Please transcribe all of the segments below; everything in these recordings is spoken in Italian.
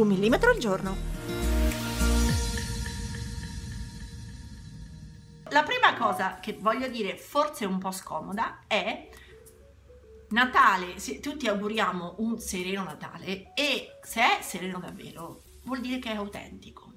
Un millimetro al giorno. La prima cosa che voglio dire, forse un po' scomoda, è Natale, tutti auguriamo un sereno Natale e se è sereno davvero vuol dire che è autentico.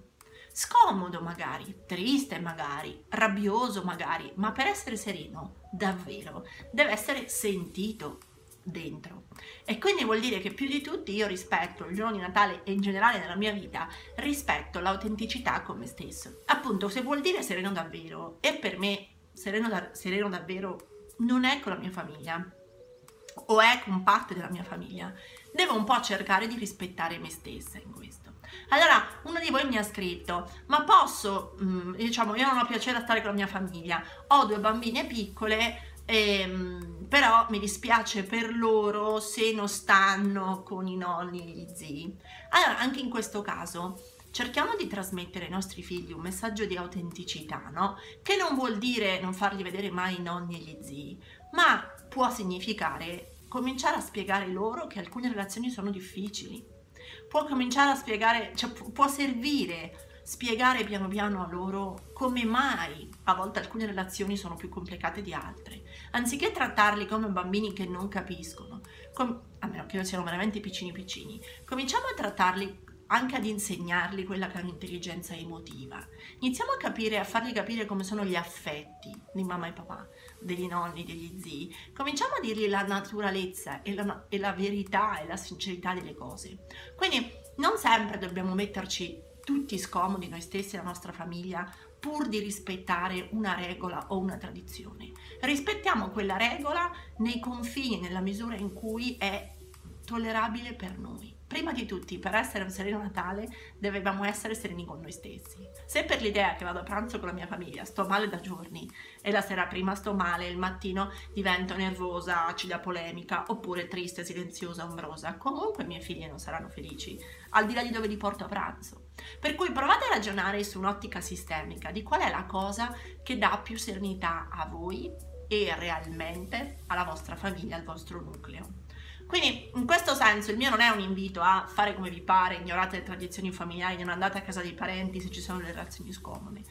Scomodo magari, triste magari, rabbioso magari, ma per essere sereno davvero deve essere sentito, dentro. E quindi vuol dire che più di tutti io rispetto il giorno di Natale e in generale nella mia vita rispetto l'autenticità con me stesso. Appunto, se vuol dire sereno davvero, e per me sereno, da, sereno davvero non è con la mia famiglia o è con parte della mia famiglia, devo un po' cercare di rispettare me stessa in questo. Allora, uno di voi mi ha scritto, ma posso, mm, diciamo, io non ho piacere a stare con la mia famiglia, ho due bambine piccole, Ehm, però mi dispiace per loro se non stanno con i nonni e gli zii. Allora, anche in questo caso, cerchiamo di trasmettere ai nostri figli un messaggio di autenticità, no? Che non vuol dire non fargli vedere mai i nonni e gli zii, ma può significare cominciare a spiegare loro che alcune relazioni sono difficili. Può cominciare a spiegare, cioè può servire spiegare piano piano a loro come mai a volte alcune relazioni sono più complicate di altre, anziché trattarli come bambini che non capiscono, com- a meno che siano veramente piccini piccini, cominciamo a trattarli anche ad insegnargli quella che è un'intelligenza emotiva. Iniziamo a capire, a fargli capire come sono gli affetti di mamma e papà, degli nonni, degli zii. Cominciamo a dirgli la naturalezza e la, e la verità e la sincerità delle cose. Quindi non sempre dobbiamo metterci tutti scomodi noi stessi e la nostra famiglia pur di rispettare una regola o una tradizione. Rispettiamo quella regola nei confini, nella misura in cui è tollerabile per noi. Prima di tutti, per essere un sereno Natale, dovevamo essere sereni con noi stessi. Se per l'idea che vado a pranzo con la mia famiglia sto male da giorni e la sera prima sto male, il mattino divento nervosa, acida, polemica, oppure triste, silenziosa, ombrosa, comunque i miei figli non saranno felici, al di là di dove li porto a pranzo. Per cui provate a ragionare su un'ottica sistemica di qual è la cosa che dà più serenità a voi e realmente alla vostra famiglia, al vostro nucleo. Quindi in questo senso il mio non è un invito a fare come vi pare, ignorate le tradizioni familiari, non andate a casa dei parenti se ci sono delle relazioni scomode.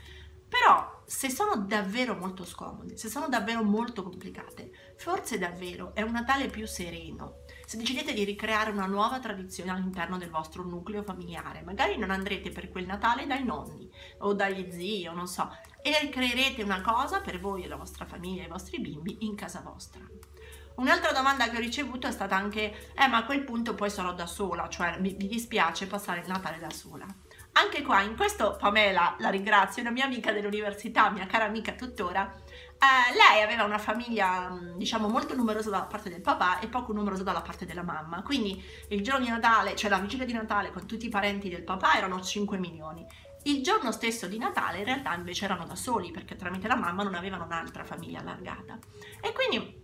Se sono davvero molto scomode, se sono davvero molto complicate, forse davvero è un Natale più sereno. Se decidete di ricreare una nuova tradizione all'interno del vostro nucleo familiare, magari non andrete per quel Natale dai nonni o dagli zii o non so, e ricreerete una cosa per voi e la vostra famiglia e i vostri bimbi in casa vostra. Un'altra domanda che ho ricevuto è stata anche, eh ma a quel punto poi sarò da sola, cioè mi, mi dispiace passare il Natale da sola. Anche qua, in questo Pamela, la ringrazio, una mia amica dell'università, mia cara amica tuttora, eh, lei aveva una famiglia, mm, diciamo, molto numerosa dalla parte del papà e poco numerosa dalla parte della mamma. Quindi il giorno di Natale, cioè la vigilia di Natale con tutti i parenti del papà erano 5 milioni. Il giorno stesso di Natale in realtà invece erano da soli perché tramite la mamma non avevano un'altra famiglia allargata. E quindi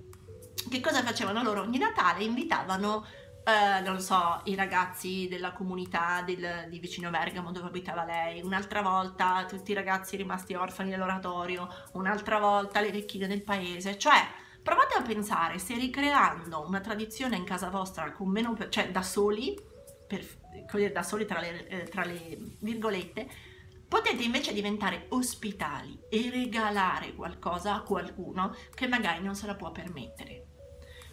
che cosa facevano loro? Ogni Natale invitavano, eh, non so, i ragazzi della comunità del, di vicino Bergamo dove abitava lei, un'altra volta tutti i ragazzi rimasti orfani dell'oratorio, un'altra volta le vecchine del paese, cioè provate a pensare se ricreando una tradizione in casa vostra con meno, cioè da soli, per, da soli tra le, eh, tra le virgolette, potete invece diventare ospitali e regalare qualcosa a qualcuno che magari non se la può permettere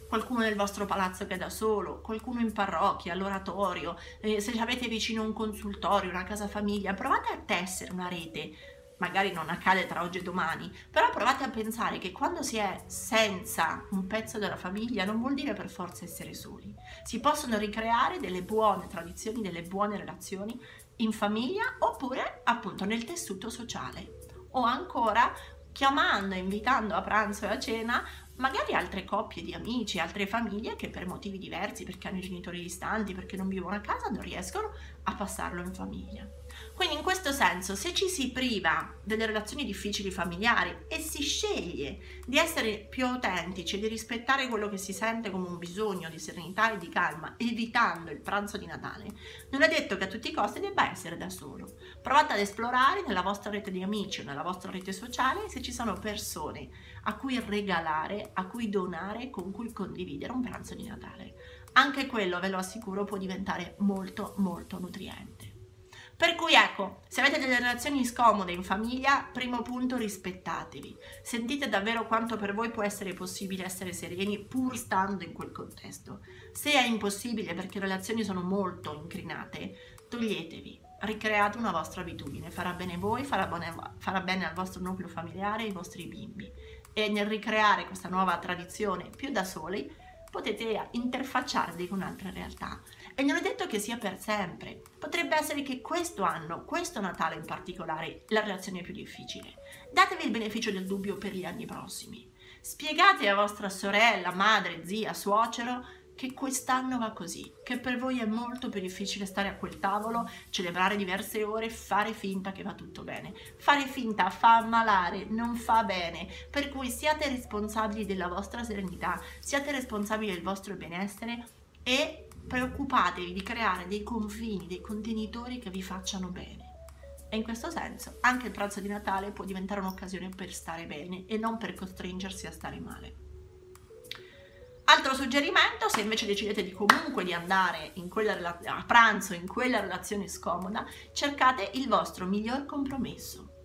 qualcuno nel vostro palazzo che è da solo, qualcuno in parrocchia, all'oratorio, eh, se avete vicino un consultorio, una casa famiglia, provate a tessere una rete. Magari non accade tra oggi e domani, però provate a pensare che quando si è senza un pezzo della famiglia non vuol dire per forza essere soli. Si possono ricreare delle buone tradizioni, delle buone relazioni in famiglia oppure appunto nel tessuto sociale. O ancora chiamando, invitando a pranzo e a cena magari altre coppie di amici, altre famiglie che per motivi diversi, perché hanno i genitori distanti, perché non vivono a casa, non riescono a passarlo in famiglia. Quindi in questo senso, se ci si priva delle relazioni difficili familiari e si sceglie di essere più autentici e di rispettare quello che si sente come un bisogno di serenità e di calma, evitando il pranzo di Natale, non è detto che a tutti i costi debba essere da solo. Provate ad esplorare nella vostra rete di amici o nella vostra rete sociale se ci sono persone a cui regalare, a cui donare, con cui condividere un pranzo di Natale. Anche quello, ve lo assicuro, può diventare molto molto nutriente. Per cui ecco, se avete delle relazioni scomode in famiglia, primo punto rispettatevi. Sentite davvero quanto per voi può essere possibile essere sereni pur stando in quel contesto. Se è impossibile perché le relazioni sono molto incrinate, toglietevi, ricreate una vostra abitudine, farà bene voi, farà bene, farà bene al vostro nucleo familiare e ai vostri bimbi. E nel ricreare questa nuova tradizione più da soli, potete interfacciarvi con altre realtà. E non è detto che sia per sempre. Potrebbe essere che questo anno, questo Natale in particolare, la relazione è più difficile. Datevi il beneficio del dubbio per gli anni prossimi. Spiegate a vostra sorella, madre, zia, suocero che quest'anno va così, che per voi è molto più difficile stare a quel tavolo, celebrare diverse ore, fare finta che va tutto bene. Fare finta fa ammalare, non fa bene, per cui siate responsabili della vostra serenità, siate responsabili del vostro benessere e preoccupatevi di creare dei confini, dei contenitori che vi facciano bene. E in questo senso anche il pranzo di Natale può diventare un'occasione per stare bene e non per costringersi a stare male. Altro suggerimento, se invece decidete di comunque di andare rela- a pranzo in quella relazione scomoda, cercate il vostro miglior compromesso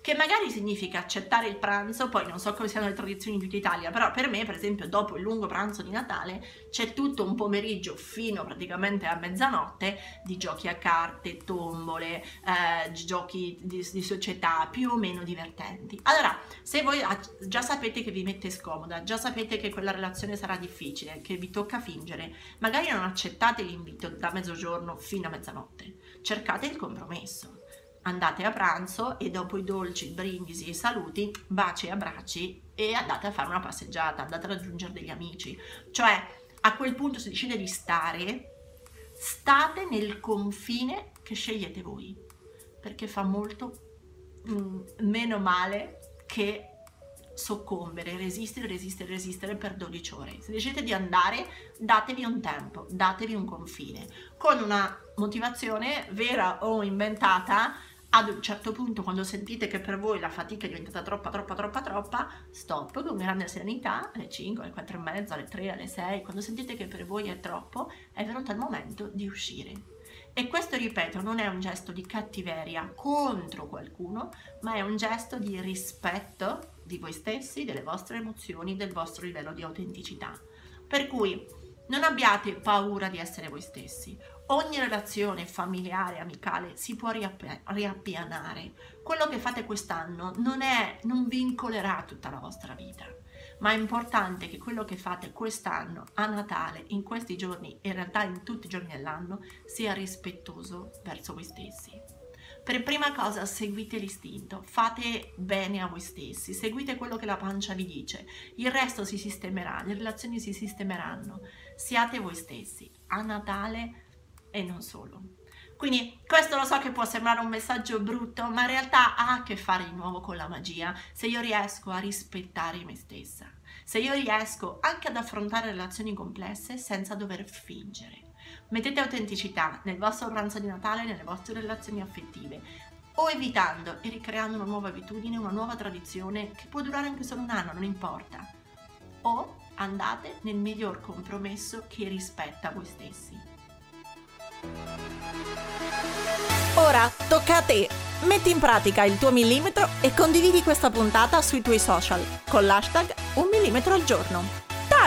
che magari significa accettare il pranzo, poi non so come siano le tradizioni in Italia, però per me, per esempio, dopo il lungo pranzo di Natale c'è tutto un pomeriggio fino praticamente a mezzanotte di giochi a carte, tombole, eh, giochi di, di, società più o meno divertenti. Allora, se voi già sapete che vi mette scomoda, già sapete che quella relazione sarà difficile, che vi tocca fingere, magari non accettate l'invito da mezzogiorno fino a mezzanotte, cercate il compromesso andate a pranzo e dopo i dolci, brindisi e saluti, baci e abbracci e andate a fare una passeggiata, andate a raggiungere degli amici. Cioè, a quel punto se decide di stare, state nel confine che scegliete voi, perché fa molto mm, meno male che soccombere, resistere, resistere, resistere per 12 ore. Se decidete di andare, datevi un tempo, datevi un confine, con una motivazione vera o inventata ad un certo punto quando sentite che per voi la fatica è diventata troppa troppa troppa troppa stop con grande serenità alle 5 alle 4 e mezza alle 3 alle 6 quando sentite che per voi è troppo è venuto il momento di uscire e questo ripeto non è un gesto di cattiveria contro qualcuno ma è un gesto di rispetto di voi stessi delle vostre emozioni del vostro livello di autenticità per cui non abbiate paura di essere voi stessi ogni relazione familiare, amicale si può riapp- riappianare. Quello che fate quest'anno non, è, non vincolerà tutta la vostra vita, ma è importante che quello che fate quest'anno, a Natale, in questi giorni, in realtà in tutti i giorni dell'anno, sia rispettoso verso voi stessi. Per prima cosa seguite l'istinto, fate bene a voi stessi, seguite quello che la pancia vi dice, il resto si sistemerà, le relazioni si sistemeranno, siate voi stessi. A Natale e non solo. Quindi questo lo so che può sembrare un messaggio brutto, ma in realtà ha a che fare di nuovo con la magia. Se io riesco a rispettare me stessa, se io riesco anche ad affrontare relazioni complesse senza dover fingere. Mettete autenticità nel vostro pranzo di Natale, nelle vostre relazioni affettive, o evitando e ricreando una nuova abitudine, una nuova tradizione che può durare anche solo un anno, non importa. O andate nel miglior compromesso che rispetta voi stessi. Ora tocca a te! Metti in pratica il tuo millimetro e condividi questa puntata sui tuoi social con l'hashtag un millimetro al giorno.